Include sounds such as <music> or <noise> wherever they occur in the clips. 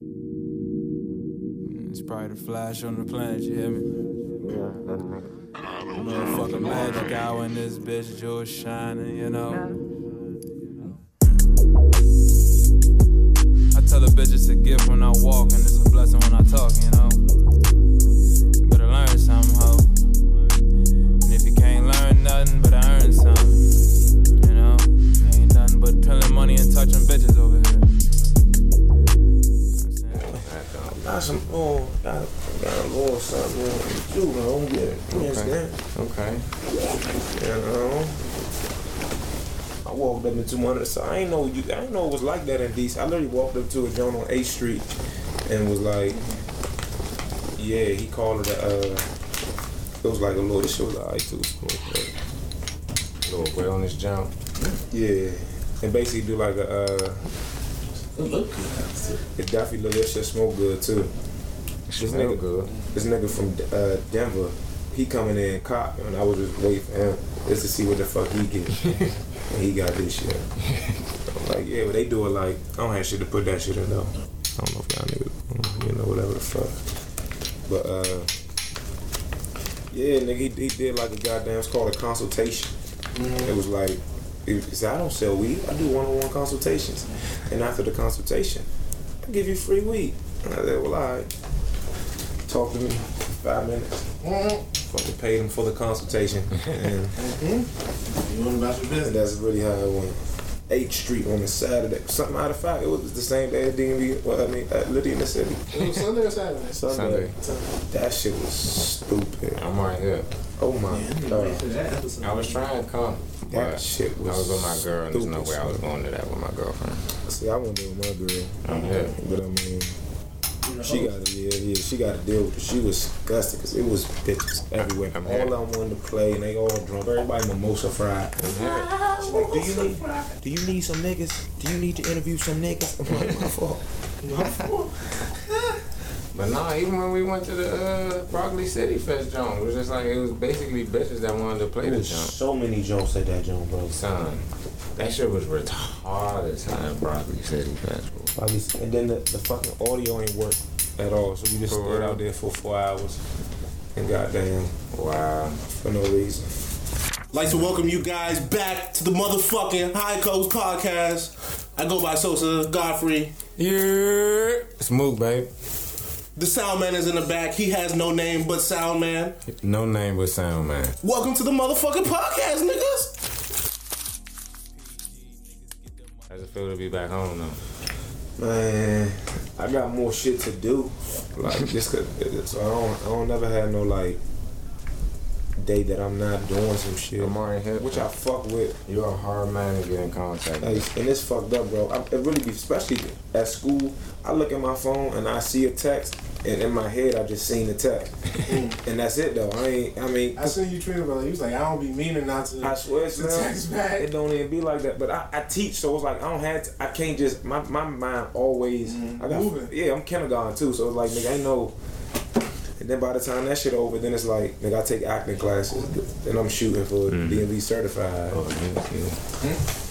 It's probably the flash on the planet, you hear me? Motherfucking magic hour in this bitch, jewel shining, you know? I tell a bitch it's a gift when I walk, and it's a blessing when I talk, you know? Got some, oh, got, got a little something with you, know, yeah, you understand? Okay. You know? I walked up into one of the, so I ain't know you, I didn't know it was like that in DC. I literally walked up to a joint on 8th Street and was like, yeah, he called it a, uh, it was like a little, this shit was alright too. but, Little this jump. Yeah, and basically do like a, uh, It look good. it definitely look, shit smoke good too. This Smell nigga, good. this nigga from uh, Denver, he coming in cop, and I was just waiting for him just to see what the fuck he get. <laughs> and he got this shit. I'm like, yeah, but they do it like, I don't have shit to put that shit in though. I don't know if y'all niggas, you know, whatever the fuck. But, uh, yeah, nigga, he, he did like a goddamn, it's called a consultation. It was like, said, I don't sell weed, I do one-on-one consultations. And after the consultation, I give you free weed. And I said, well, right. Talk to me for five minutes. Mm-hmm. Fucking paid him for the consultation. <laughs> Mm-hmm. and, You want about your and business? that's really how it went. 8th Street on a Saturday. Something out of fact. It was the same day at DMV, well, I mean, at Liddy in the city. It was Sunday or Saturday? Sunday. Sunday. That shit was stupid. I'm right here. Oh my Yeah, I god. wait for that episode. I was trying to come. That But shit I was was with my girl, and there's no way I was going to that with my girlfriend. See, I went there with my girl. I'm here. But I mean, You she got to, yeah, yeah, she got to deal with it. She was disgusted because it was bitches everywhere. I'm all here. of them wanted to play and they all drunk. Everybody mimosa fried. She's like, do you need, do you need some niggas? Do you need to interview some niggas? I'm like, my fault. <laughs> But nah, even when we went to the uh, Broccoli City Fest jump, it was just like it was basically bitches that wanted to play There the was jump. so many jokes at that joint, bro. Son, that shit was retarded. Time Broccoli City Festival. Probably- And then the, the fucking audio ain't work at all. So we just For stood real? out there for four hours. And goddamn, Wow. for no reason. like to welcome you guys back to the motherfucking High Coast Podcast. I go by Sosa Godfrey. Yeah. Smooth, babe. The sound man is in the back. He has no name but sound man. No name but sound, man. Welcome to the motherfucking podcast, niggas. How's it feel to be back home though? Man, I got more shit to do. Like this, so I don't, I don't never have no like day that I'm not doing some shit, already here. which I fuck with. You're a hard man to get in contact Like, with. and it's fucked up, bro. I, it really be, especially at school. I look at my phone and I see a text, and in my head I just seen the text, <laughs> and that's it though. I ain't. I mean, I seen you tweet about it. He was like, I don't be meaning not to. I swear it's to not. text back. It don't even be like that. But I, I teach, so it's like I don't have. To, I can't just. My, my mind always. Mhm. I got. Moving. Yeah, I'm kindergarten too, so it's like nigga, I know. And then by the time that shit over, then it's like nigga, I take acting classes, and I'm shooting for Mm-hmm. DMV certified, Oh, yeah, yeah. That's what's up.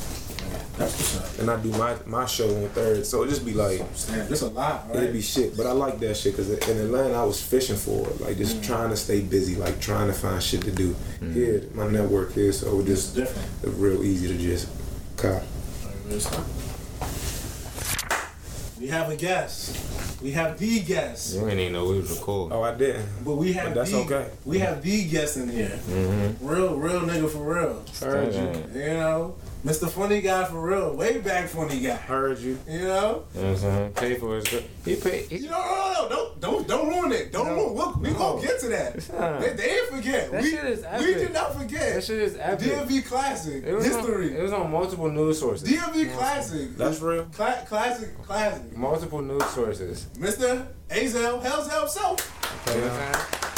And I do my my show on third. So it just be like. Damn, that's a lot, right? It'd be shit, but I like that shit because in Atlanta I was fishing for it, like just trying to stay busy, like trying to find shit to do. Here, my network here, so it It's just different. it's real easy to just cop. We have a guest. We have the guest. You ain't even know we was recording. Oh, I didn't. But we have But that's the, okay. We have the guest in here. Mm-hmm. Real, real nigga for real. Heard you. You You know, Mr. Funny Guy for real. Way back funny guy. Heard you. You know. know what I'm saying? Pay for his good. He paid. You know, no, no, no, don't, don't, don't ruin it. Don't ruin. We'll, we no. gonna get to that. Nah. They, they didn't forget. That we, shit is we did not forget. that shit is epic. DMV classic It was history. On, it was on multiple news sources. DMV classic. That's real. Cla- classic, classic. multiple news sources. Mr. Azel, Hell's himself. You know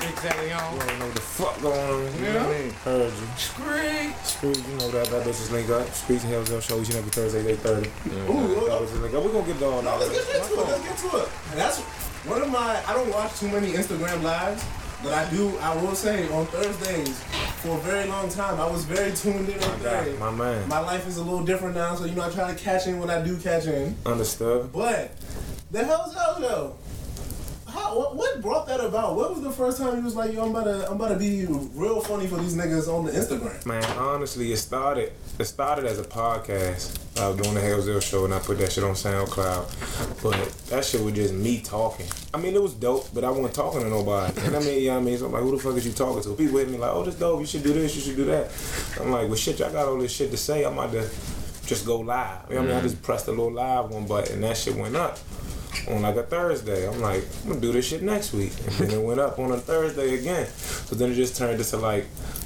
what I'm? Big You on. don't know what the fuck going on. You know what I mean? Heard you. Scream. Street, you know that that bitch is link up. Streets and Hell's Up show each and every Thursday, eight thirty. Ooh, That was link up. We're gonna get going no, now. let's get into it. Let's get to it. And that's one of my. I don't watch too many Instagram lives, but I do. I will say on Thursdays, for a very long time. I was very tuned in My on guy, thing. my man. My life is a little different now, so you know I try to catch in when I do catch in. Understood. But the hell's hell though? How, what, what brought that about? What was the first time you was like, yo, I'm about to, I'm about to be real funny for these niggas on the Instagram? Man, honestly, it started. It started as a podcast. I was doing the Hell's show, and I put that shit on SoundCloud. But that shit was just me talking. I mean, it was dope, but I wasn't talking to nobody. And I mean, yeah, I mean, so I'm like, who the fuck is you talking to? People hit me like, oh, this dope. You should do this. You should do that. I'm like, well, shit, y'all got all this shit to say. I'm about to just go live. You know what I mean? I mm. just pressed the little live one button, and that shit went up. On like a Thursday, I'm like, I'm gonna do this shit next week, and then it went up on a Thursday again. So then it just turned into like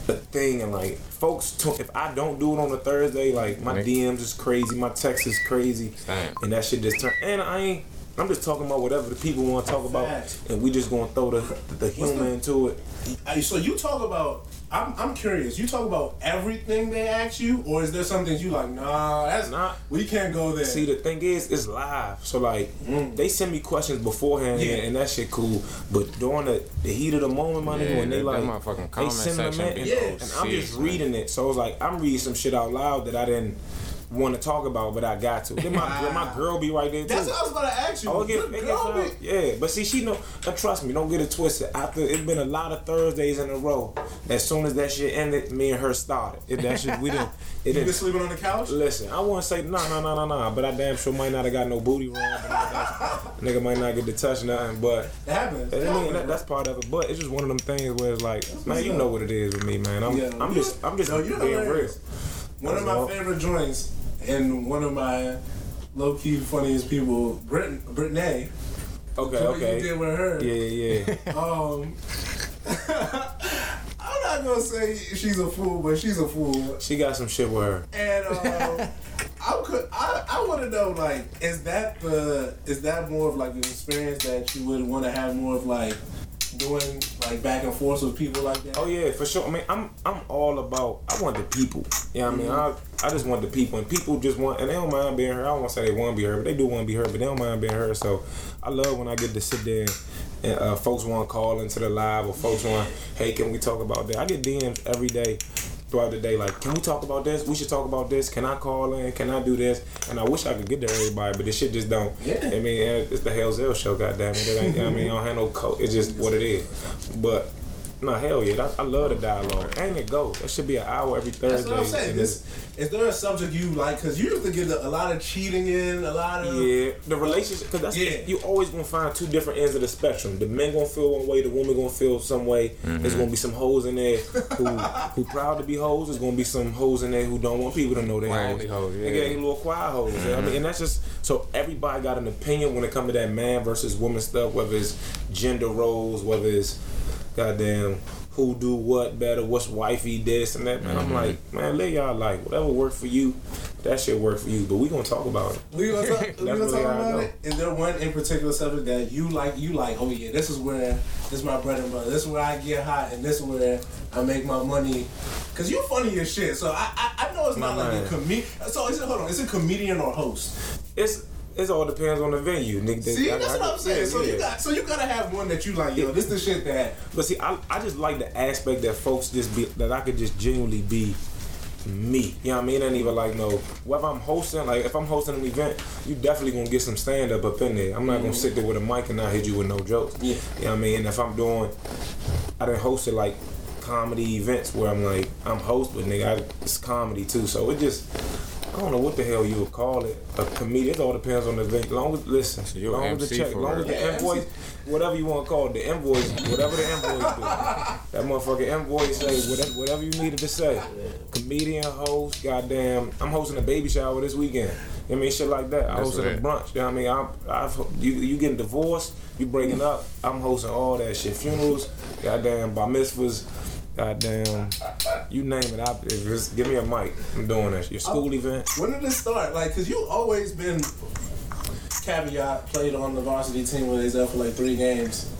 a thing, and like folks, t- if I don't do it on a Thursday, like my DMs is crazy, my text is crazy, Damn. and that shit just turned. And I ain't, I'm just talking about whatever the people want to talk about, and we just gonna throw the the humor into it. Hey, So you talk about. I'm, I'm curious. You talk about everything they ask you, or is there some things you like? Nah, that's not. We can't go there. See, the thing is, it's live. So, like, Mm. they send me questions beforehand, Yeah. and, and that shit cool. But during the, the heat of the moment, my nigga, Yeah, when they that- like, that motherfucking they comment send them in, and, Yeah. and I'm just reading it. So it's like I'm reading some shit out loud that I didn't want to talk about, but I got to. Then my girl, my <laughs> girl be right there too. That's what I was gonna ask you. Oh, get, Good it get girl be- Yeah, but see, she know. And trust me, don't get it twisted. After it's been a lot of Thursdays in a row. As soon as that shit ended, me and her started. It, that shit, we didn't. It <laughs> You didn't. been sleeping on the couch? Listen, I wouldn't say no, no, no, no, no, but I damn sure might not have got no booty wrong. <laughs> Nigga, might not get to touch nothing, but It happens. That, that's part of it. But it's just one of them things where it's like, man, you know what it is with me, man. I'm, Yeah. I'm just, I'm just you're being real. One of my favorite joints and one of my low key funniest people, Brit Brittany. Okay, What you did with her. yeah, yeah. <laughs> Um, <laughs> I'm not gonna say she's a fool, but she's a fool. She got some shit with her. And um, <laughs> I could, I, I want to know, like, is that the, is that more of like an experience that you would want to have more of like doing like back and forth with people like that? Oh yeah, for sure. I mean, I'm I'm all about. I want the people. Yeah, I mean, I I just want the people, and people just want, and they don't mind being heard. I don't want to say they want to be heard, but they do want to be heard, but they don't mind being heard. So I love when I get to sit there. And uh, folks want to call into the live, or folks want, hey, can we talk about that? I get DMs every day throughout the day, like, can we talk about this? We should talk about this. Can I call in? Can I do this? And I wish I could get to everybody, but this shit just don't. Yeah. I mean, it's the Hellzel show, goddamn it. it ain't, I mean, I don't have no code. It's just what it is. But no, hell yeah, that, I love the dialogue. Ain't it go? That should be an hour every Thursday. That's what I'm saying. and This, is there a subject you like? Because you used to get a, a lot of cheating in, a lot of. Yeah, the relationship because that's Yeah. you always gonna find two different ends of the spectrum. The men gonna feel one way, the woman gonna feel some way. There's mm-hmm. gonna be some hoes in there who who proud to be hoes. There's gonna be some hoes in there who don't want people to know they Quietly hoes. hoes, They yeah. get little quiet hoes. I mm-hmm. mean, and that's just so everybody got an opinion when it comes to that man versus woman stuff. Whether it's gender roles, whether it's goddamn who do what better, what's wifey this and that. Man, I'm mm-hmm. like, man, live y'all like Whatever work for you, that shit work for you. But we gonna talk about it. We gonna talk, <laughs> we gonna really talk about go. it. Is there one in particular subject that you like? You like? Oh yeah, this is where this is my bread and butter. This is where I get hot, and this is where I make my money. Cause you funny as shit. So I I, I know it's not My like man. a comedian. So is it? Hold on. Is it comedian or host? It's it all depends on the venue, nigga. See, I- that's I- what I'm saying. yeah, so you got so you gotta have one that you like. Yo, this the shit that. But see, I, I just like the aspect that folks just be that I could just genuinely be me. You know what I mean? Ain't even like no whether I'm hosting, like if I'm hosting an event, you definitely gonna get some stand up up in there. I'm not gonna sit there with a mic and not hit you with no jokes. Yeah. You know what I mean? And if I'm doing I done hosted like comedy events where I'm like I'm host but nigga I, it's comedy too. So it just I don't know what the hell you would call it. A comedian. It all depends on the event. Long as listen, you long a as the MC check, long as the invoice, whatever you want to call it, the invoice, whatever the invoice do. That motherfucking invoice say whatever, whatever you needed to say. Comedian, host, goddamn. I'm hosting a baby shower this weekend. You know what I mean, shit like that. I That's hosted a brunch. You know what I mean? I'm, I've, you, you getting divorced, you breaking up. I'm hosting all that shit. Funerals, goddamn, bar mitzvahs, goddamn, you name it. I, give me a mic. I'm doing this. Your school event. When did this start? Like, cause you always been caveat played on the varsity team where they was for like three games.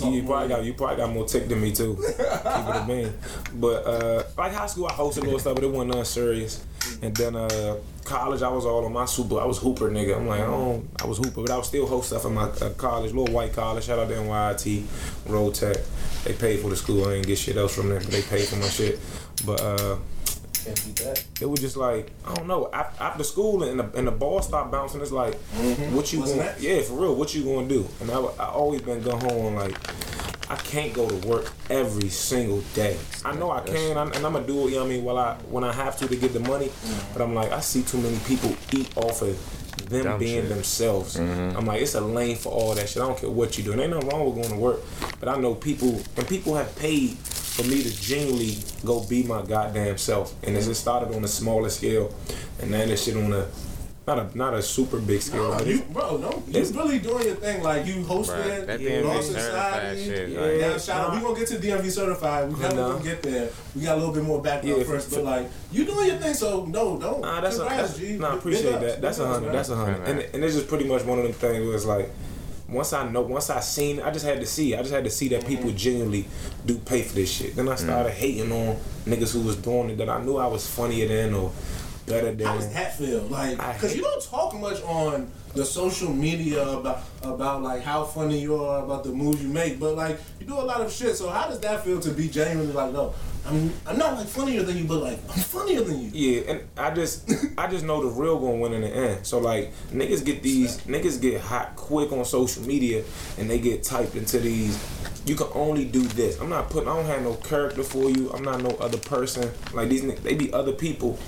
You, you probably got you probably got more tick than me too. Keep it a bean. <laughs> But uh, like high school, I hosted a little stuff, but it wasn't nothing serious. And then uh, college, I was all on my super. I was hooper nigga. I'm like, oh, I was hooper, but I was still host stuff in my uh, college, little white college. Shout out to NYT, Road Tech. They paid for the school. I didn't get shit else from them, but they paid for my shit. But uh, that. it was just like I don't know. After, school and the, and the ball stopped bouncing, it's like, what you What's going? next? Yeah, for real. What you going to do? And I, I always been gun home like. I can't go to work every single day. I know I can, I'm- and I'm gonna do it. You know what I mean? While I when I have to to get the money, mm-hmm. but I'm like I see too many people eat off of them Dumb being shit. themselves. Mm-hmm. I'm like it's a lane for all that shit. I don't care what you do. And ain't nothing wrong with going to work, but I know people and people have paid for me to genuinely go be my goddamn self. And it just started on a smaller scale, and now this shit on a not a not a super big scale. No, you, bro, no, you it's- really doing your thing. Like you hosting Right. That Yeah. Law DMV Society. shit. Yeah. Like, Yeah, shout out. We gonna get to DMV certified. We gotta No. gonna get there. We got a little bit more background Yeah, first, but like you doing your thing, so no, don't. Nah, that's a, Congrats, that's, G. nah, I Big appreciate ups, that. That's a hundred. That's a hundred. And right. and it's just pretty much one of them things where it's like, once I know, once I seen, I just had to see. I just had to see that people mm-hmm. genuinely do pay for this shit. Then I started mm. hating on niggas who was doing it that I knew I was funnier than or better How does than. that feel? Like, cause you don't talk much on the social media about about like how funny you are about the moves you make, but like you do a lot of shit. So how does that feel to be genuinely like, no, I'm I'm not like funnier than you, but like I'm funnier than you. Yeah, and I just I just know the real gonna win in the end. So like niggas get these niggas get hot quick on social media and they get typed into these you can only do this. I'm not putting I don't have no character for you. I'm not no other person. Like these they be other people.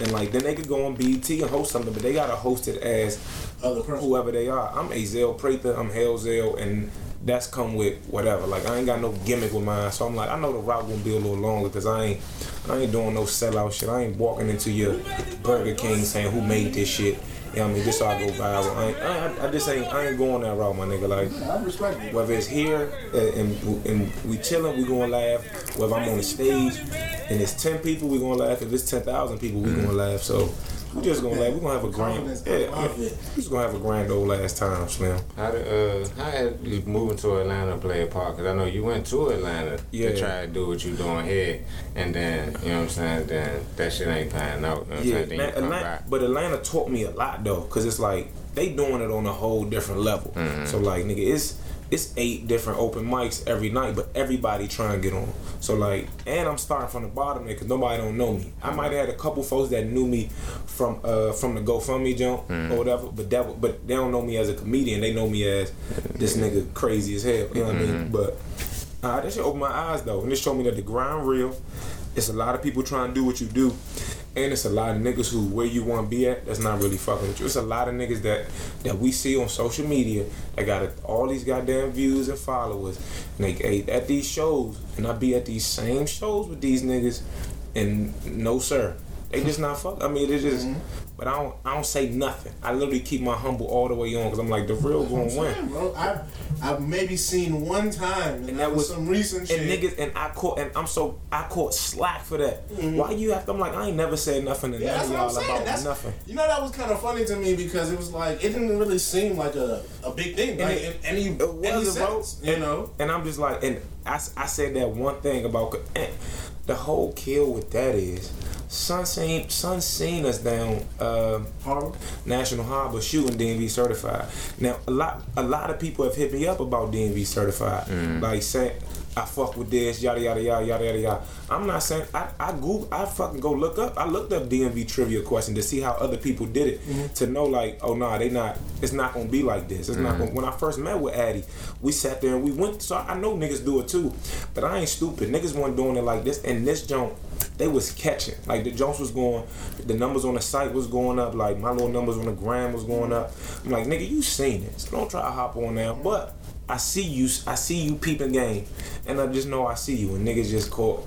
And like then they could go on BET and host something, but they gotta host it as Other person. whoever they are. I'm Azel Prather, I'm Hellzel, and that's come with whatever. Like I ain't got no gimmick with mine, so I'm like I know the route gonna be a little longer because I ain't I ain't doing no sellout shit. I ain't walking into your Burger King saying who made this shit. You know what I mean? Just so I go viral. I, ain't, I, I just ain't I ain't going that route, my nigga. Like I respect it. whether it's here and, and we chilling, we gonna laugh. Whether I'm on the stage and it's ten people, we gonna laugh. If it's ten thousand people, we gonna mm-hmm. laugh. So we just gonna laugh. We gonna have a grand. Confidence, I Yeah, we just gonna have a grand old last time, Slim. How did uh how had you moving to Atlanta play a part? Cause I know you went to Atlanta Yeah. to try to do what you doing here, and then you know what I'm saying. Then that shit ain't panning out. You know what I'm Yeah, saying? Then man, you Atlanta, but Atlanta taught me a lot though, cause it's like they doing it on a whole different level. Mm-hmm. So like, nigga, it's it's eight different open mics every night, but everybody trying to get on. So like, and I'm starting from the bottom there, cause nobody don't know me. I might have had a couple folks that knew me from uh from the GoFundMe jump Mm-hmm. or whatever, but that but they don't know me as a comedian. They know me as this nigga crazy as hell. You know what I Mm-hmm. mean? But uh, that shit opened my eyes though, and it showed me that the grind real. It's a lot of people trying to do what you do, and it's a lot of niggas who where you want to be at. That's not really fucking with you. It's a lot of niggas that that we see on social media that got all these goddamn views and followers, and they hey, at these shows, and I be at these same shows with these niggas, and no sir, they just not fuck. I mean, it just. But I don't, I don't say nothing. I literally keep my humble all the way on because I'm like the real gonna win. Bro. I've I've maybe seen one time, and, And that was was- some recent shit. And niggas and I caught and I'm so I caught slack for that. Why you have to? I'm like I ain't never said nothing to Mm-hmm. Yeah, that's what I'm y'all saying. about That's, nothing. You know, that was kind of funny to me because it was like it didn't really seem like a, a big thing, like it- in any It any wasn't, bro. sense, you know. And I'm just like, and I, I said that one thing about the whole kill with that is. Son seen, Sun seen us down uh, Horrible. National Harbor shooting DMV certified. Now a lot a lot of people have hit me up about DMV certified. Like saying I fuck with this, yada yada yada yada yada yada. I'm not saying I, I Google I fucking go look up I looked up DMV trivia question to see how other people did it mm-hmm. to know like, oh nah, they not it's not gonna be like this. It's not mm-hmm. gonna when I first met with Addy, we sat there and we went so I know niggas do it too. But I ain't stupid. Niggas weren't doing it like this and this junk they was catching. Like the Jones was going, the numbers on the site was going up. Like my little numbers on the gram was going up. I'm like, nigga, you seen it. So don't try to hop on now. But I see you. I see you peeping game, and I just know I see you. And niggas just caught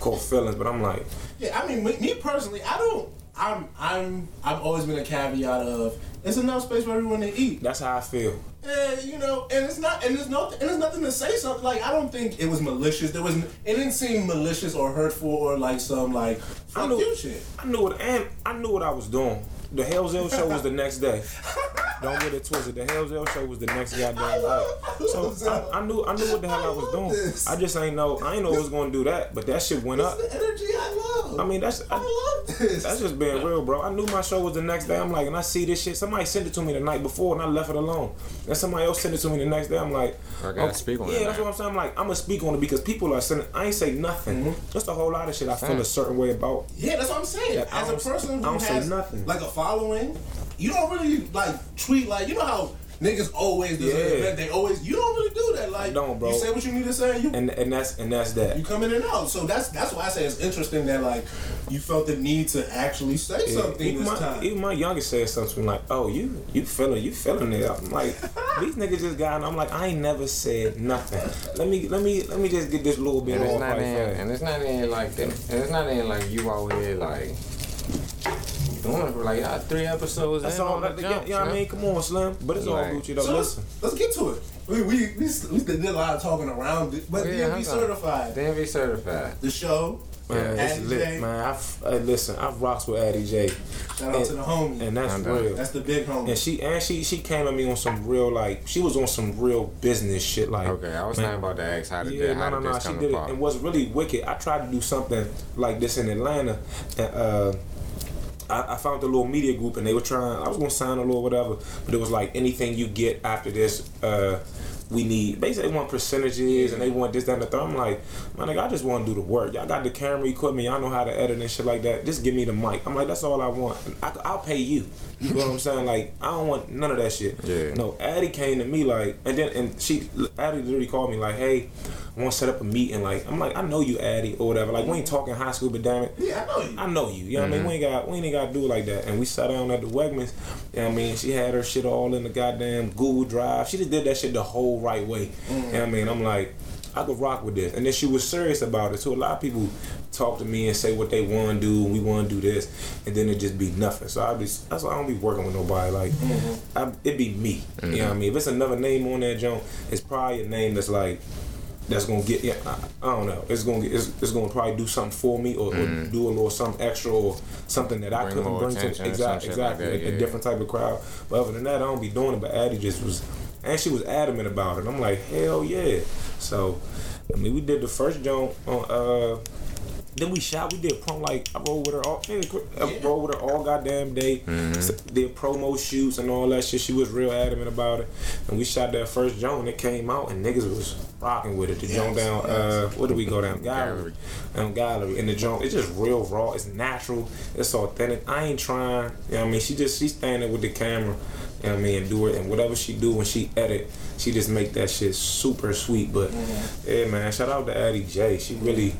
caught feelings. But I'm like, Yeah, I mean, me, me personally, I don't. I'm I'm I've always been a caveat of there's enough space for everyone to eat. that's how I feel. And you know, and it's not, and there's no, and there's nothing to say something like I don't think it was malicious. There was, it didn't seem malicious or hurtful or like some like fuck I knew, you shit. I knew what, and I knew what I was doing. The Hellzel show was the next day. <laughs> Don't get it twisted. The Hell's Hill show was the next goddamn day. So I, I knew, I knew what the hell I was doing. I just ain't know, I ain't know it was gonna do that. But that shit went up. The energy I love. I mean, that's I I, love this. that's just being real, bro. I knew my show was the next day. I'm like, and I see this shit. Somebody sent it to me the night before, and I left it alone. And somebody else sent it to me the next day. I'm like, I gotta oh, speak on yeah, it Yeah, that's what I'm saying. I'm like, I'm gonna speak on it because people are sending. I ain't say nothing. Mm-hmm. Just a whole lot of shit. I feel a certain way about. Yeah, that's what I'm saying. Yeah, As a don't- person I who don't say has nothing. like a following, you don't really like tweet like you know how niggas always do Yeah. event. They always you don't really do that. Like don't, bro. you say what you need to say. And you And and that's and that's that. you come in and out. So that's that's why I say it's interesting that like you felt the need to actually say Yeah, something even, this my, time. even my youngest said something like, "Oh, you you feeling you feeling it?" I'm like, <laughs> these niggas just got. I'm like, I ain't never said nothing. Let me let me let me just get this little bit And it's off not in, and it's not in like that. And it's not in like you out here like you doing it for like three episodes. That's in all. on the That, yeah, jump, yeah, I son. mean, come on, Slim. But it's all Like- Gucci though. so let's, Listen, let's get to it. We we we, we did a lot of talking around it, but Oh, yeah, DMV hang on. certified. DMV certified. The show. man, Addie it's lit, J. man. I've, uh, listen, I've rocks with Addie J, Shout out to the homie. and that's I'm real. that's the big homie. And she and she she came at me on some real like she was on some real business shit like Okay, I was man, thinking about to ask how did Yeah, that, how no, no, did no. She come did it. apart? And what's really wicked, I tried to do something like this in Atlanta, and uh, I, I found a little media group, and they were trying. I was gonna sign a little whatever, but it was like anything you get after this. Uh, we need basically they want percentages and they want this, that, and the third. I'm like, my nigga, I just want to do the work. Y'all got the camera equipment, y'all know how to edit and shit like that. Just give me the mic. I'm like, that's all I want. I, I'll pay you. You know what I'm saying? Like, I don't want none of that shit. Yeah. No, Addie came to me like, and then and she, Addie literally called me like, hey, I want to set up a meeting. Like, I'm like, I know you, Addie, or whatever. Like, we ain't talking high school, but damn it, yeah, I know you. I know you. You know what I mean? Mm-hmm. We ain't got we ain't got to do it like that. And we sat down at the Wegmans. You know what I mean? She had her shit all in the goddamn Google Drive. She just did that shit the whole right way. You know what I mean? I'm like, I could rock with this. And then she was serious about it. So a lot of people talk to me and say what they want to do and we want to do this, and then it just be nothing. So I be that's why I don't be working with nobody. Like, mm-hmm. I, it be me. You know what I mm-hmm. mean? If it's another name on that joint, it's probably a name that's like that's gonna get yeah I, I don't know it's gonna get it's, it's gonna probably do something for me or, or mm. do a little something extra or something that I couldn't bring to or some exactly like exactly that, a, a different type of crowd but other than that I don't be doing it but Addie just was and she was adamant about it I'm like hell yeah so I mean we did the first joint on uh then we shot. We did prom like I rolled with her all. I rolled with her all goddamn day. S- Did promo shoots and all that shit. She was real adamant about it. And we shot that first joint and it came out and niggas was rocking with it. The joint Yes, down. yes. Uh, where did we go down? <laughs> Gallery. Gallery. Down gallery. And the joint it's just real raw. It's natural. It's authentic. I ain't trying. You know what I mean? She just she standing with the camera. You know what I mean? Do it. And whatever she do when she edit, she just make that shit super sweet. But mm-hmm. yeah, man. Shout out to Addie J. She really.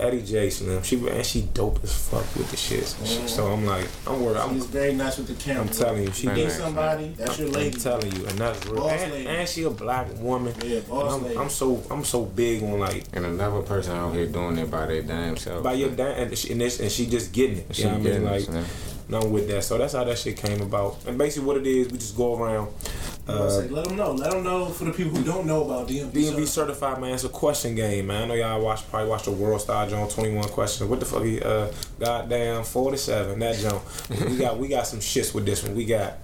Addie J Slim, she and she dope as fuck with the shit. Mm-hmm. So I'm like, I'm worried. I'm, She's very nice with the camera. I'm telling you, she You need nice, somebody, that's your I'm lady. telling you, and that's real. Boss And, and she a black woman. Yeah, boss I'm, lady. I'm so I'm so big on like And another person out here doing it by their damn self. by your damn, and she, and, this, and she just getting it. She you know what I mean? getting it, Like, son. And with that. So that's how that shit came about. And basically, what it is, we just go around. You know, Uh, say, let them know. Let them know for the people who don't know about DMV. DMV certified. certified man, it's a question game, man. I know y'all watch probably watch the World Star Jones 21 questions. What the fuck? He, uh, goddamn 47 that joint. we got we got some shits with this one. We got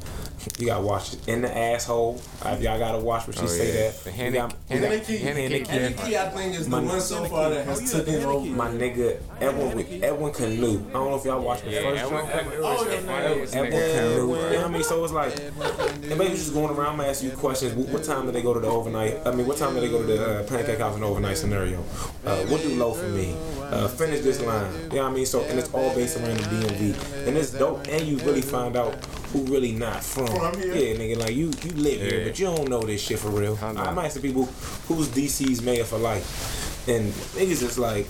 you got to watch it in the asshole. Uh, If y'all gotta watch what she Oh, say yeah. that. The We Henny- Henny- Henny Key. Henny Henny Key. Henny Key, I think, is the My- one so far that has taken over. my nigga Edwin with Edwin Canoe. I don't know if y'all watched the Yeah, first Edwin, joint. Edwin, Oh, Edwin, yeah, Edwin, yeah. Edwin Canoe. Canoe, You know what I mean? So it's like, and maybe just going around, I ask you questions. What, what time do they go to the overnight? I mean, what time do they go to the uh, pancake house in the overnight scenario? Uh, what do low for me? Uh, finish this line. You know what I mean? So, and it's all based around the DMV. And it's dope. And you really find out who really not from. From here. Yeah, nigga, like you, you live here, but you don't know this shit for real. I know. I'm asking people who's DC's mayor for life. And niggas just like,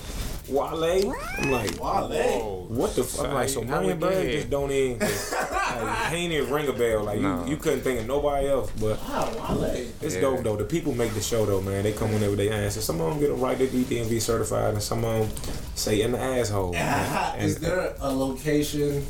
Wale? I'm like, Wale. what the fuck? So Like, so Marion get Bird just don't even, <laughs> like, ain't even ring a bell. Like, No. you, you couldn't think of nobody else. But Wow, Wale. it's Yeah. dope, though. The people make the show, though, man. They come whenever they answer. Some of them get a right to be DMV certified, and some of them say in the asshole. Ah, man. Is there a location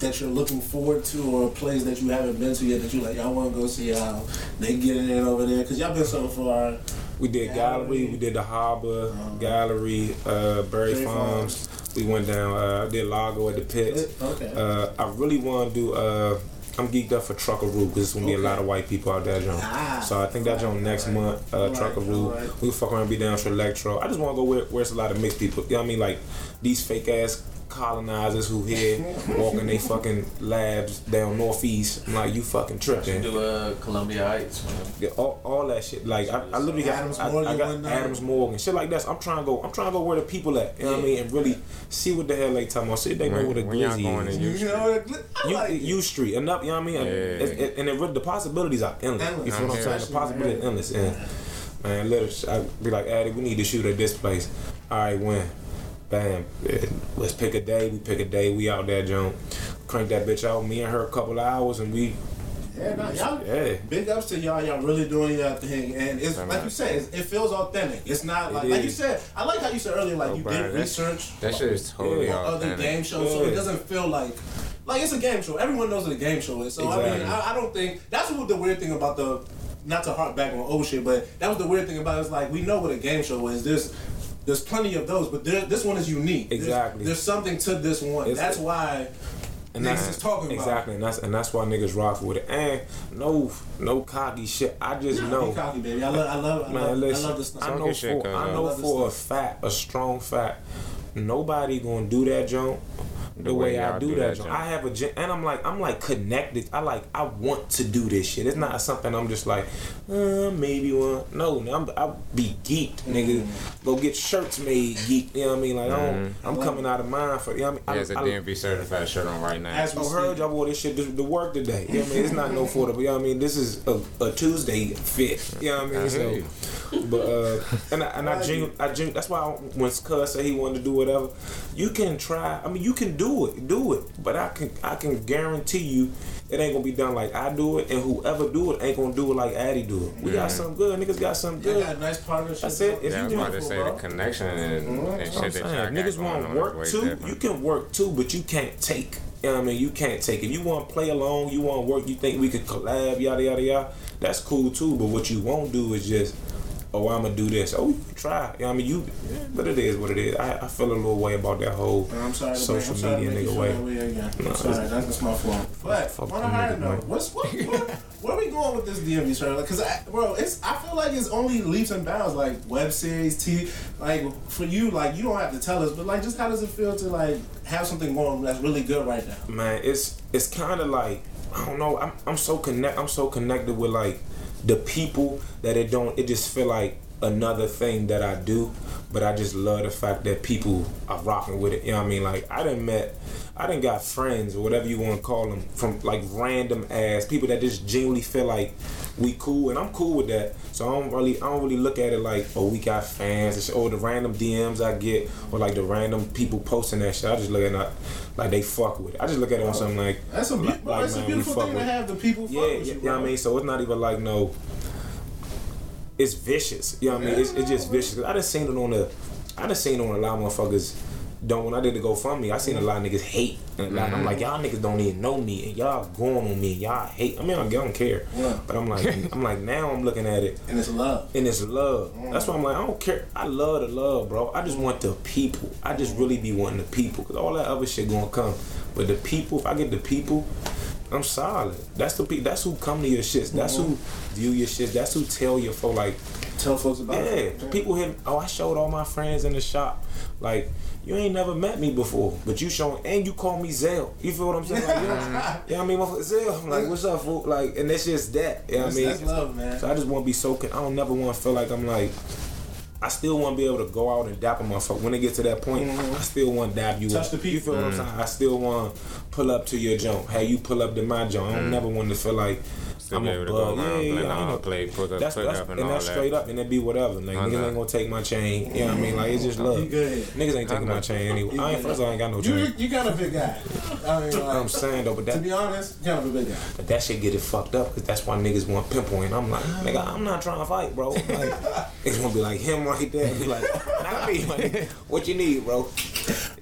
that you're looking forward to, or a place that you haven't been to yet that you like? Y'all want to go see how they getting it over there? Cause y'all been so far. We did gallery. We did the harbor gallery, uh, Berry Berry Farms. We went down. Uh, I did Lago at the pits. Okay. Uh, I really want to do. Uh, I'm geeked up for Truckeroo because it's gonna be a lot of white people out there, John. Ah. so I think that John next month, uh, Alright, Truckeroo. alright. We fuck around, be down to Electro. I just want to go where, where it's a lot of mixed people. You know what I mean? Like these fake ass colonizers who here <laughs> walking they fucking labs down northeast. I'm like, you fucking tripping. Do uh, Columbia Heights, man. Yeah, all, all that shit. Like I, I literally got Adams I, Morgan I got. Adams Morgan, shit like that. So I'm trying to go. I'm trying to go where the people at. You know what I mean? And really see what the hell they talking about. See if they know When- where the when y'all glizzy going is. to You U know, I You, like it. U Street enough, you know what I mean? And, Yeah. it, it- and it, really- the possibilities are endless. Endless. You feel what I'm saying? The possibilities are endless. And man, literally, I'd be like, Addy, we need to shoot at this place. All right, when? Bam. Let's pick a day. We pick a day. We out there, Joan. Crank that bitch out. Me and her a couple hours, and we, Yeah, nah, y'all, yeah. Big ups to y'all. Y'all really doing your thing, and it's Damn like right. you said, it's, it feels authentic. It's not It like like you said. I like how you said earlier, like Oh, you bro, did research That shit is totally Yeah. on other game shows, so it doesn't feel like like it's a game show. Everyone knows what a game show is. So I mean, I, I don't think that's what the weird thing about the not to harp back on old shit, but that was the weird thing about it. It's like we know what a game show is. There's there's plenty of those, but there, this one is unique. There's- Exactly. There's, something to this one. It's- that's why And niggas that's is talking about. exactly, and that's and that's why niggas rock with it. And no, no cocky shit. I just Be know, cocky, baby. I love, I love, I man. love, listen, I love this stuff. I know shit, for I know for a fact, a strong fact. Nobody gonna do that jump the, way, I y'all do, do that that jump. jump. I have a and I'm like I'm like connected. I like I want to do this shit. It's not something I'm just like uh, maybe one. No, I'm I be geeked, nigga. Go get shirts made, geek. You know what I mean? Like I don't, I'm coming out of mine for. You know what I He mean? has a I, I, DMV certified shirt on right now. As we I heard speak. y'all wore this shit to, to work today. You know what I mean? It's not no <laughs> for the, you know what I mean? This is a, a Tuesday fit. You know what I mean? I So, hear you. but, uh, and I, and I Like genu- I genu- that's why when Cuz said he wanted to do whatever, you can try, I mean, you can do it, do it. But I can, I can guarantee you it ain't gonna be done like I do it, and whoever do it ain't gonna do it like Addy do it. We got something good. Niggas got something They good. got a nice partnership. That's it. If Yeah, I was you about want to say bro. the connection and, and mm-hmm. That's what I'm that y'all saying. Niggas want on work too. different. You can work too, but you can't take. You know what I mean? You can't take. If you want to play along, you want to work, you think we could collab, yada, yada, yada, that's cool too. But what you won't do is just, oh, I'm to do this. Oh, you can try. You know what I mean? You, yeah, but it is what it is. I, I feel a little way about that whole I'm sorry. social I'm media nigga way. way again. No, I'm sorry. That's, that's my fault. But Fuck on a higher note, what's what, <laughs> where, where we going with this DMV sir? Because I, bro, it's I feel like it's only leaps and bounds. Like web series, t Like for you, like you don't have to tell us, but like just how does it feel to like have something going that's really good right now? man, it's it's kind of like I don't know. I'm I'm so connect. I'm so connected with like the people that it don't. It just feel like another thing that I do, but I just love the fact that people are rocking with it. You know what I mean? Like I didn't met, I didn't got friends or whatever you want to call them from like random ass people that just genuinely feel like we cool, and I'm cool with that. So I don't really, I don't really look at it like, oh, we got fans, or the random DMs I get, or like the random people posting that shit. I just look at it like they fuck with it. I just look at it on something like, That's a, be- like, like, it's a beautiful thing to have the people fuck Yeah, with yeah, you, you know what I mean. So it's not even like no. It's vicious. You know what I mean? It's, it's just vicious. I just seen it on the. I just seen it on a lot of motherfuckers. Don't when I did the GoFundMe, I seen a lot of niggas hate. And like, I'm mm-hmm. like, y'all niggas don't even know me, and y'all going on me, and y'all hate. I mean, I don't care. Yeah. But I'm like, <laughs> I'm like now I'm looking at it And it's love. and it's love. Mm-hmm. That's why I'm like, I don't care. I love the love, bro. I just want the people. I just really be wanting the people, cause all that other shit gonna come. But the people, if I get the people, I'm solid. That's the people. That's who come to your shits. That's who mm-hmm. view your shits. That's who tell you for like, Tell folks about yeah. it. People hit. Oh, I showed all my friends in the shop. Like, you ain't never met me before, but you showing and you call me Zell. You feel what I'm saying? Like, you know, you know what I mean? Motherfucker, Zell. I'm like, what's up, fool? Like, and it's just that. You know what I mean? that's love, man. So I just want to be so. Con- I don't never want to feel like I'm like. I still want to be able to go out and dap a motherfucker. When it get to that point, I still want to dap you. Mm-hmm. Touch up. the people. You feel what I'm saying? I still want to pull up to your jump. Hey, you pull up to my jump. I don't never want to feel like Still I'm be a able to bug. go around, Yeah, play, yeah, I nah, know. play, put up, That's, put that's up, and, and all that's that. straight up, and it be whatever. Like niggas ain't gonna take my chain. You know what I mean? Like it's just love. You good. Niggas ain't taking my chain anyway. I ain't first. of all, I ain't got no You, chain. you got a big guy. I mean, <laughs> like, I'm saying though, but to that be honest, you kind of a big guy. But that shit get it fucked up because that's why niggas want pinpoint. I'm like, nigga, I'm not trying to fight, bro. Like, <laughs> niggas gonna be like him right there. Be like, not me. Like, what you need, bro?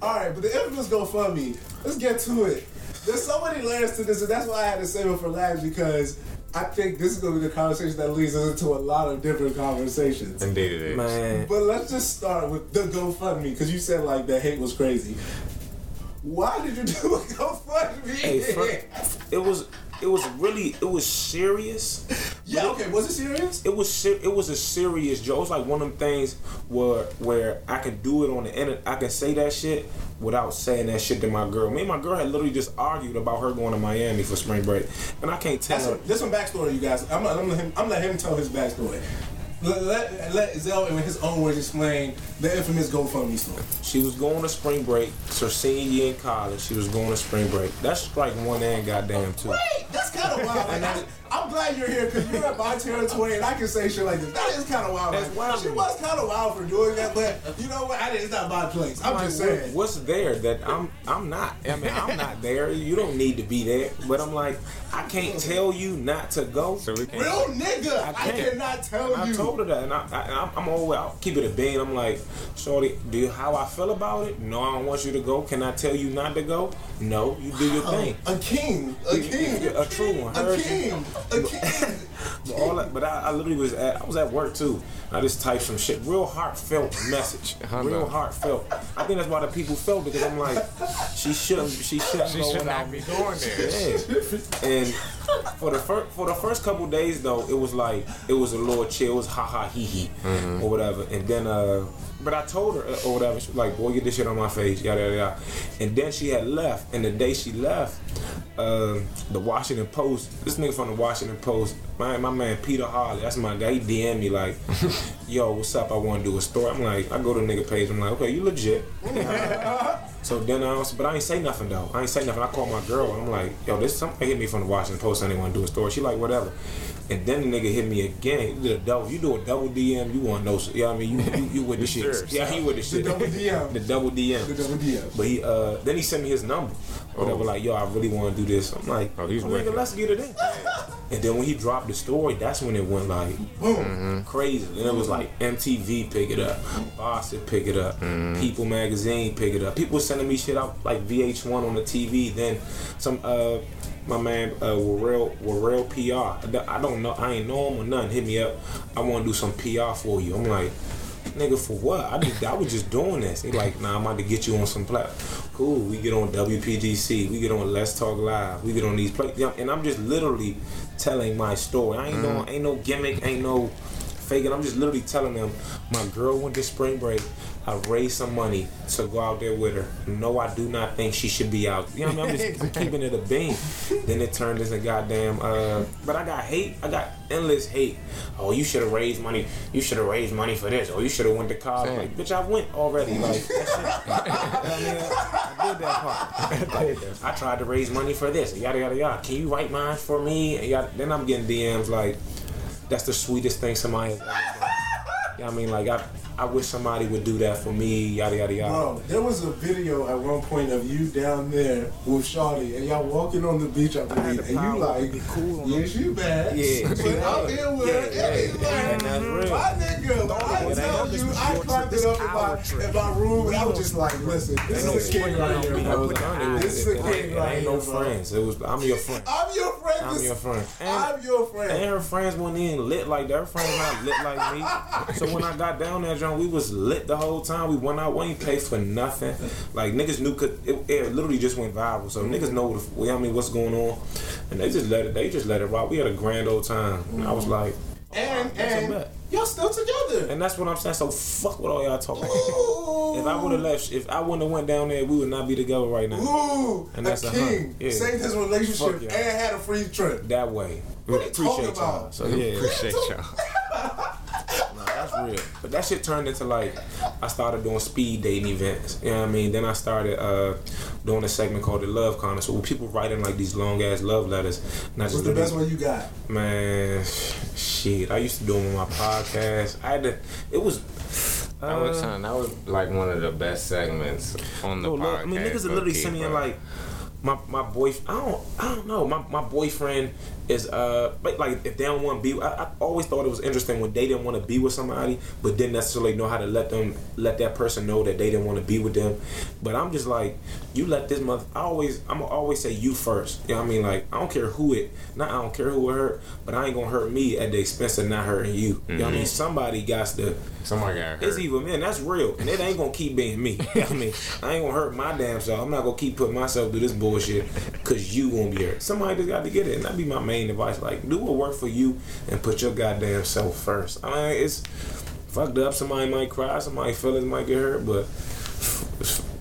All right, but the infamous GoFundMe. Let's get to it. There's so many layers to this, and that's why I had to save it for last because I think this is going to be the conversation that leads us into a lot of different conversations. Indeed it is. Man, But let's just start with the GoFundMe because you said like the hate was crazy. Why did you do a <laughs> GoFundMe? hey, fir- it was it was really it was serious, Yeah, okay. Was it serious? it was ser- it was a serious joke. It was like one of them things where where I can do it on the internet. I can say that shit without saying that shit to my girl. Me and my girl had literally just argued about her going to Miami for spring break, and I can't tell That's her. some, there's some backstory, you guys. I'm, I'm, him, I'm let him tell his backstory. Let, let, let Zell, in his own words, explain the infamous GoFundMe story. She was going to spring break. Her senior year in college. She was going to spring break. That's strike one and goddamn two. Wait, that's kind of wild. Like, I, I'm glad you're here because you're at my territory and I can say shit like this. That is kind of wild. That's Like, wild She was kind of wild for doing that, but you know what? I didn't, it's not my place. I'm Like, just what- saying. what's there that I'm I'm not. I mean, I'm not there. You don't need to be there. But I'm like, I can't tell you not to go. So we can't. Real nigga, I, can't. cannot tell I you. I told her that, and I, I, I'm always I'll keep it a bean. I'm like, Shorty, do you how I feel about it? No, I don't want you to go. Can I tell you not to go? No, you do your thing. a king, a king, A true one. a king, a king. But all that, but I, I literally was at I was at work too. I just typed some shit, real heartfelt message, real heartfelt. I think that's why the people felt because I'm like, she shouldn't, she shouldn't She go should not me. be going there. Yeah. And for the first for the first couple days though, it was like it was a little chill, it was ha ha he he or whatever. And then uh but I told her uh, or whatever, she was like, boy, get this shit on my face, yada yada yada. And then she had left, and the day she left, um, the Washington Post, this nigga from the Washington Post, my my man Peter Harley, that's my guy. He DM me like, <laughs> "Yo, what's up? I want to do a story." I'm like, I go to the nigga page. I'm like, okay, you legit. <laughs> So then I was, but I ain't say nothing though. I ain't say nothing. I call my girl I'm like, yo, this something hit me from the Washington Post. I didn't want to do a story. She like, whatever. And then the nigga hit me again. He did a double. You do a double DM. You want to know? You know what I mean? You you, you with the <laughs> shit? serious. Yeah, he with the shit. <laughs> The double DM. the double DM. The double DM. But he uh then he sent me his number. Whatever, like, yo, I really want to do this. I'm like, Oh, he's nigga, let's get it in. <laughs> and then when he dropped the story, that's when it went like Boom. crazy. And it was like MTV pick it up, Boston pick it up, People Magazine pick it up. People were sending me shit out like VH1 on the TV. Then some uh my man uh Warrell Warrell PR. I don't- I don't know. I ain't know him or nothing. Hit me up. I want to do some PR for you. I'm like. Nigga, for what? I just, I was just doing this. He like, nah, I'm about to get you on some plat. Cool. We get on WPGC. We get on Let's Talk Live. We get on these play. And I'm just literally telling my story. I ain't no, ain't no gimmick. Ain't no faking. I'm just literally telling them my girl went to spring break. I raised some money to go out there with her. No, I do not think she should be out. You know what I mean? I'm just I'm <laughs> keeping it a bean. Then it turned into goddamn. Uh, but I got hate. I got endless hate. Oh, you should have raised money. You should have raised money for this. Or you should have went to college. Like, bitch, I went already. Like, that shit. <laughs> You know what I mean? I did that part. <laughs> Like, I tried to raise money for this. Yada yada yada. Can you write mine for me? Yada, then I'm getting DMs like, that's the sweetest thing somebody ever done. Know I mean? Like, I, I wish somebody would do that for me, yada, yada, yada. Bro, there was a video at one point of you down there with Shawty and y'all walking on the beach, I had believe, the and you like, be cool on yeah, she bad. Yeah, but she I'm here with Yeah, her. yeah, Hey, yeah, like, and that's real. My nigga, I it tell you, I your climbed it up in my, in my room, and I was just like, listen, this Ain't no is a king right here. I bro. put down. This is it, a it, king it right ain't here, no friends. It was, I'm your friend. I'm your friend. I'm your friend. I'm your friend. and her friends weren't even lit like that. Her friends not lit like me. So when I got down there, John, we was lit the whole time. We went out, we ain't pay for nothing. Like niggas knew, cause it, it literally just went viral. So niggas know what, the- know what I mean, what's going on, and they just let it. They just let it rock. We had a grand old time. And I was like, and that's a and bet. y'all still together. and that's what I'm saying. So fuck what all y'all talking. about. Ooh. If I would have left, if I wouldn't have went down there, we would not be together right now. Ooh, And that's a king hundred. Yeah. saved his relationship and had a free trip. That way. What are you talking Appreciate y'all. about? So yeah. Appreciate y'all. Nah, that's real. But that shit turned into like I started doing speed dating events. You know what I mean? Then I started uh, doing a segment called the Love Corner. So people writing like these long ass love letters. And I What's just the best literally- one you got? Man, shit. I used to do them on my podcast. I had to. It was. Uh, That was, son, that was like one of the best segments on the no, podcast. look, I mean, niggas are literally sending like my my boyfriend. I don't I don't know. My my boyfriend is uh like, like if they don't want to be. I, I always thought it was interesting when they didn't want to be with somebody, but didn't necessarily know how to let them let that person know that they didn't want to be with them. But I'm just like, you let this mother. I always I'm gonna always say you first. You know what I mean? Like I don't care who it. Not I don't care who it hurt, but I ain't gonna hurt me at the expense of not hurting you. You know what I mean? Somebody got to. Somebody got hurt. It's even man, that's real. And it ain't gonna keep being me. You know what I mean, I ain't gonna hurt my damn self. I'm not gonna keep putting myself through this bullshit because you gonna be hurt. Somebody just got to get it, and that be my man. Main advice. Like, do what work for you and put your goddamn self first. I mean, it's fucked up. Somebody might cry, somebody feelings might get hurt, but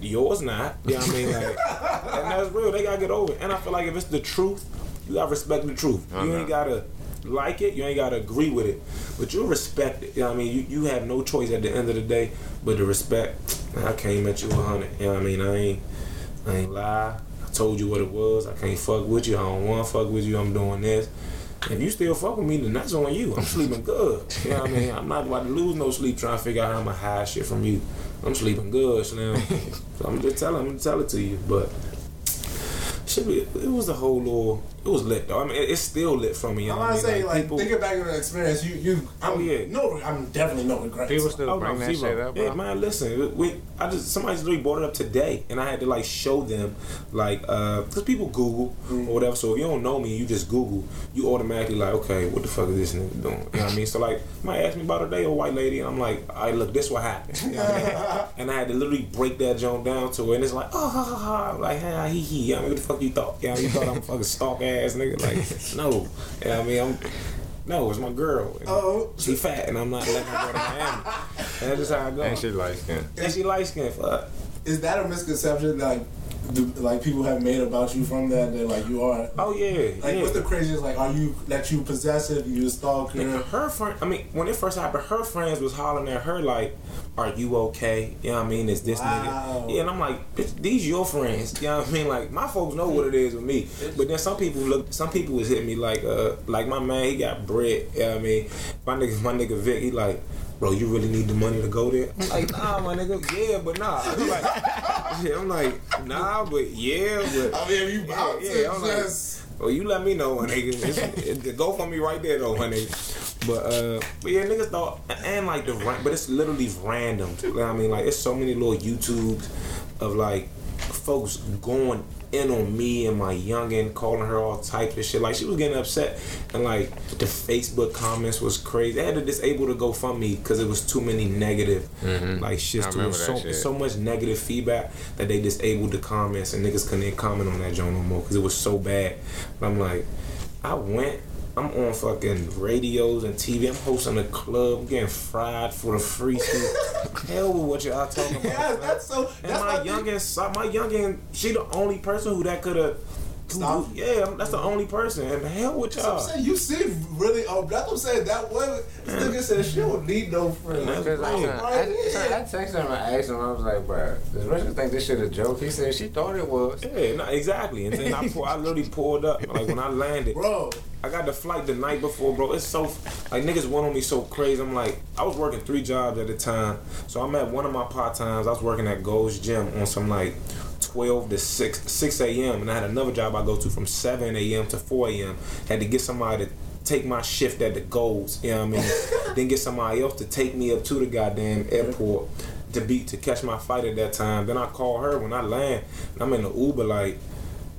yours not. You know what I mean? Like, <laughs> and that's real. They gotta get over it. And I feel like if it's the truth, you gotta respect the truth. I You know. ain't gotta like it, you ain't gotta agree with it, but you respect it. You know what I mean? You, you have no choice at the end of the day but to respect. I came at you a hundred. You know what I mean? I ain't, I ain't lie. Told you what it was. I can't fuck with you. I don't want to fuck with you. I'm doing this. If you still fuck with me, then that's on you. I'm sleeping good. You know what I mean? I'm not about to lose no sleep trying to figure out how I'm gonna hide shit from you. I'm sleeping good, Slim. <laughs> so I'm just telling, I'm gonna tell it to you. But should be, it was a whole little, it was lit though. I mean, it- it's still lit from me. You I'm what I not mean? saying like, people- thinking back on the experience, you you I'm, Oh, yeah. no, I'm definitely no regrets. People still Oh, bring no, that shit up. Yeah, man, listen, we, I just somebody literally brought it up today, and I had to like show them, like, uh, cause people Google Mm. or whatever. So if you don't know me, you just Google, you automatically like, okay, what the fuck is this nigga doing? You know what I mean? So like, might ask me about a day, a white lady, and I'm like, I look, this what happened, <laughs> you know what I mean? <laughs> and I had to literally break that joint down to her, and it's like, oh, ha, ha, ha. I'm like, ha, he, he, you know, what the fuck you thought? You know, you thought I'm fucking stalk ass nigga? Like, <laughs> no, you know what I mean? I'm. No, it's my girl. Oh. she fat, and I'm not letting her go to Miami. And that's just how I go. And she light skin. And she light skin. Fuck. Is that a misconception like the, like people have made about you from that? That like you are Oh yeah, like yeah. what's the craziest? Like are you that you possessive? You a stalker? Nigga, her friend. I mean, when it first happened, her friends was hollering at her like, "Are you okay?" You know what I mean? Is this Wow. nigga? Yeah, and I'm like, "Bitch, these your friends. You know what I mean? Like my folks know what it is with me. But then some people look. Some people was hitting me like, uh, like my man, he got bread. You know what I mean? My nigga, my nigga Vic, he like. Bro, you really need the money to go there? I'm like, nah, my nigga, yeah, but nah. I'm like, <laughs> yeah, I'm like, nah, but yeah, but I mean, you about Yeah, yeah, I'm like- just well, you let me know, my nigga. It's, it, go for me right there, though, my nigga. But uh, but yeah, niggas thought, and like the but it's literally random. You know what I mean, like it's so many little YouTubes of like folks going in on me and my youngin, calling her all types of shit. Like she was getting upset, and like the Facebook comments was crazy. They had to disable the GoFundMe because it was too many negative mm-hmm. like shits I to it. remember So, shit. so much negative feedback that they disabled the comments and niggas couldn't even comment on that joint no more because it was so bad. But I'm like, I went. I'm on fucking radios and TV. I'm hosting a club. I'm getting fried for the free shit. <laughs> Hell with what y'all talking about. yeah, that's so. And That's my my youngin, my youngin, she the only person who that could have. Stop. Yeah, that's the only person. And hell with That's what I'm y'all. saying. You seem really. Oh, that's what I'm saying. That woman, this nigga said she don't need no friends. That's Because I, right. I, I, I texted him and asked him, I was like, bro, does Richard think this shit a joke? He said she thought it was. Yeah, no, exactly. And then I, pull, I literally <laughs> pulled up. Like when I landed, Bro, I got the flight the night before, bro. It's so like niggas went on me so crazy. I'm like, I was working three jobs at a time, so I'm at one of my part times. I was working at Gold's Gym on some like 12 to 6 6 a.m. and I had another job I go to from 7 a.m. to 4 a.m. Had to get somebody to take my shift at the Golds. You know what I mean? <laughs> then get somebody else to take me up to the goddamn airport to be to catch my flight at that time. Then I call her when I land, and I'm in the Uber like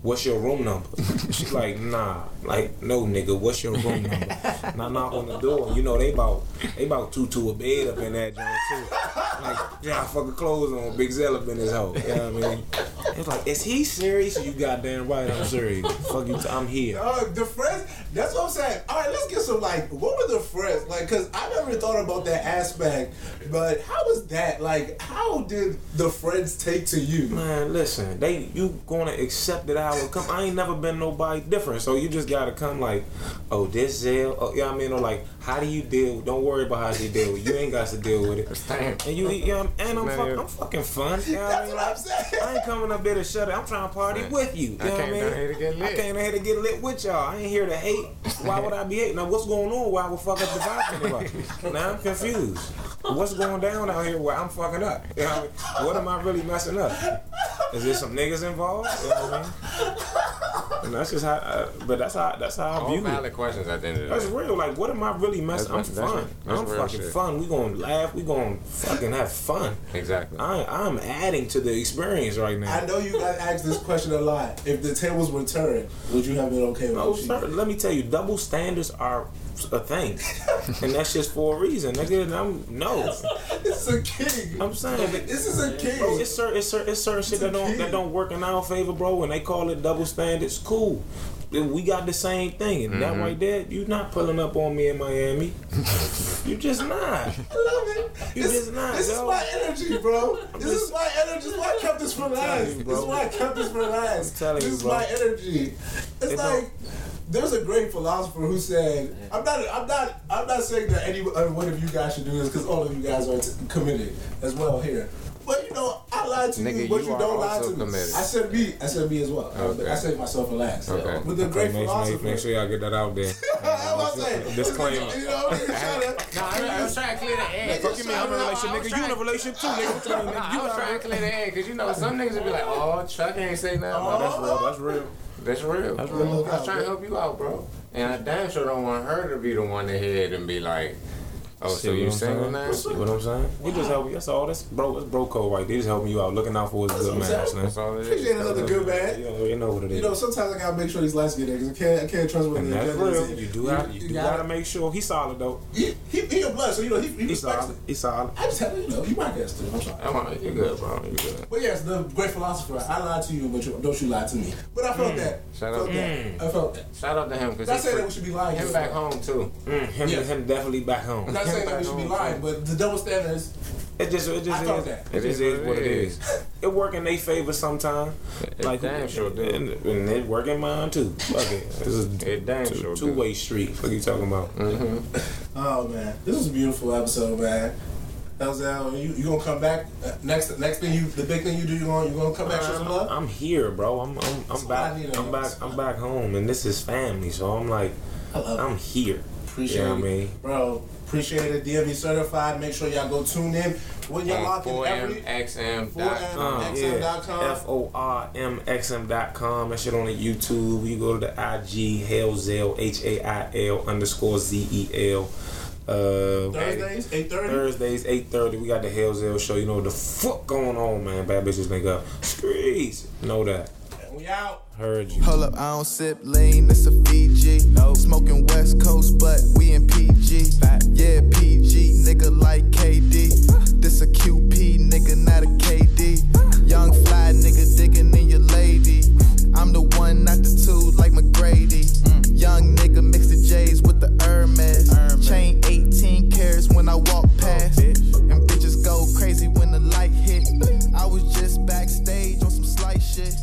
what's your room number? <laughs> She's like, nah. Like, no, nigga, what's your room number? <laughs> And I knock on the door. You know, they about they about two to a bed up in that joint too. Like, yeah, fucking clothes on, big Zell up in his hoe. You know what I mean? It's like, is he serious? You goddamn right, I'm serious. Fuck you, t- I'm here. uh, the friends. That's what I'm saying. All right, let's get some like. What were the friends like? Cause I never thought about that aspect. But how was that? Like, how did the friends take to you? Man, listen, they you gonna accept that I will come. I ain't never been nobody different, so you just gotta come like, oh, this Zell, oh, you know I mean? Or like, how do you deal? Don't worry about how you deal with. it. You ain't got to deal with it. And you, you know, and I'm, Man, fuck. I'm fucking fun. You know what I That's mean? what I'm saying. I ain't coming up there to shut it. I'm trying to party Man, with you. You I know what came mean? down here to get lit. I lit. came down here to get lit with y'all. I ain't here to hate. Why would I be hating? Now what's going on? Why I would fuck up the vibe for? Now I'm confused. What's going down out here where I'm fucking up? You know what, I mean? what am I really messing up? Is there some niggas involved? You know what I mean? And that's just how. Uh, but that's how. That's how I All view it. valid questions at the end of the That's day. real. Like, what am I really messing? I'm That's- that's fun. right. That's I'm fucking shit. fun. We gonna laugh. We gonna fucking have fun. Exactly. I, I'm adding to the experience right now. I know you got asked this question a lot. If the tables were turned, would you have been okay with No, sir, let me tell you, double standards are a thing, and that's just for a reason, nigga. And I'm no, This is a king. I'm saying, this is a king. bro, it's certain, it's certain, it's certain shit that don't that don't work in our favor, bro. When they call it double standards, cool. we got the same thing, and Mm-hmm. that right there, you not pulling up on me in Miami. you just not. I <laughs> love it. You this just not, this is my energy, bro. This is my energy. This is why I kept this for last. you, This is why I kept this for last. I'm telling this you, is bro. my energy. It's It like there's a great philosopher who said, "I'm not, I'm not, I'm not saying that any uh, one of you guys should do this because all of you guys are committed as well here." But you know, I lied to Nigga, you, but you you, don't lie also to me. committed. I said me. I said me as well. Okay. I said myself for last. Okay. But the great make, make, philosopher. make sure y'all get that out there. That's <laughs> what I'm saying. <laughs> Disclaimer. You know, niggas trying to. No, I, I was trying to clear the air. Fuck you, mean I'm in a relationship, nigga. You in a relationship too, nigga. I'm telling you, nigga. Was trying to clear the air because you know some niggas would be like, "Oh, Chuck ain't say nothing." Oh, that's real. That's real. That's real. That's I real. was trying to help you out, bro. And I damn sure don't want her to be the one to head and be like, "Oh, See so you I'm single saying? now?" See what I'm saying? We just help you. That's all. That's bro. That's bro code right there. Just helping you out, looking out for his good man. saying. That's all it is. Appreciate another good man. You know, you know what it is. You know, sometimes I gotta make sure these lights get there because I can't, I can't trust what and the that's real. You do have. You do gotta- gotta make sure he's solid though. He, he, he a blood, so you know he, he He's solid. it. He's solid. I just have you know, you might guess too. I'm sorry. Come on, you good, bro. You're good. But yes, the great philosopher. I lied to you, but you, don't you lie to me. But I felt that. Mm. Shout felt out. that. I felt that. Shout out to him because I said that we should be lying. him back home too. Mm, him, Yeah. him definitely back home. Not saying that we should be lying, but the double standards. It just, it just I is. that. It just is what it is. It work in their favor sometimes. It Like damn sure do. And, and it work in mine too. Fuck it. This is It damn two, sure two way street. What you talking about? <laughs> Oh man, this was a beautiful episode, man. How's that? You, you gonna come back uh, next? Next thing you, the big thing you do, you gonna you gonna come back show some love? I'm here, bro. I'm I'm, I'm back. I'm back. I'm back home, and this is family. So I'm like, I love it. I'm here. Appreciate You know it, what I mean? bro. Appreciate it. DMV certified. Make sure y'all go tune in when you're On locking every 4MXM. 4M. Uh, XM.com. yeah. F O R M X M dot com. That shit on the YouTube. You go to the IG Hellzel H A I L underscore Z E L. Uh, Thursdays, eight thirty. Thursdays, 8.30, we got the Hellzel show. You know what the fuck going on, man. Bad bitches make up. Streets. Know that. We out. Heard you. Hold up, I don't sip lean, it's a Fiji. No. Smoking West Coast, but we in PG. Yeah, PG, nigga like KD. this a QP, nigga, not a KD. Young fly, nigga, digging in your lady. I'm the one, not the two, like McGrady. Mm. Young nigga, mix the J's with the Hermes. Hermes. Chain 18 carats when I walk oh, past. Oh, bitch. And bitches go crazy when the light hit. I was just backstage on some slight shit.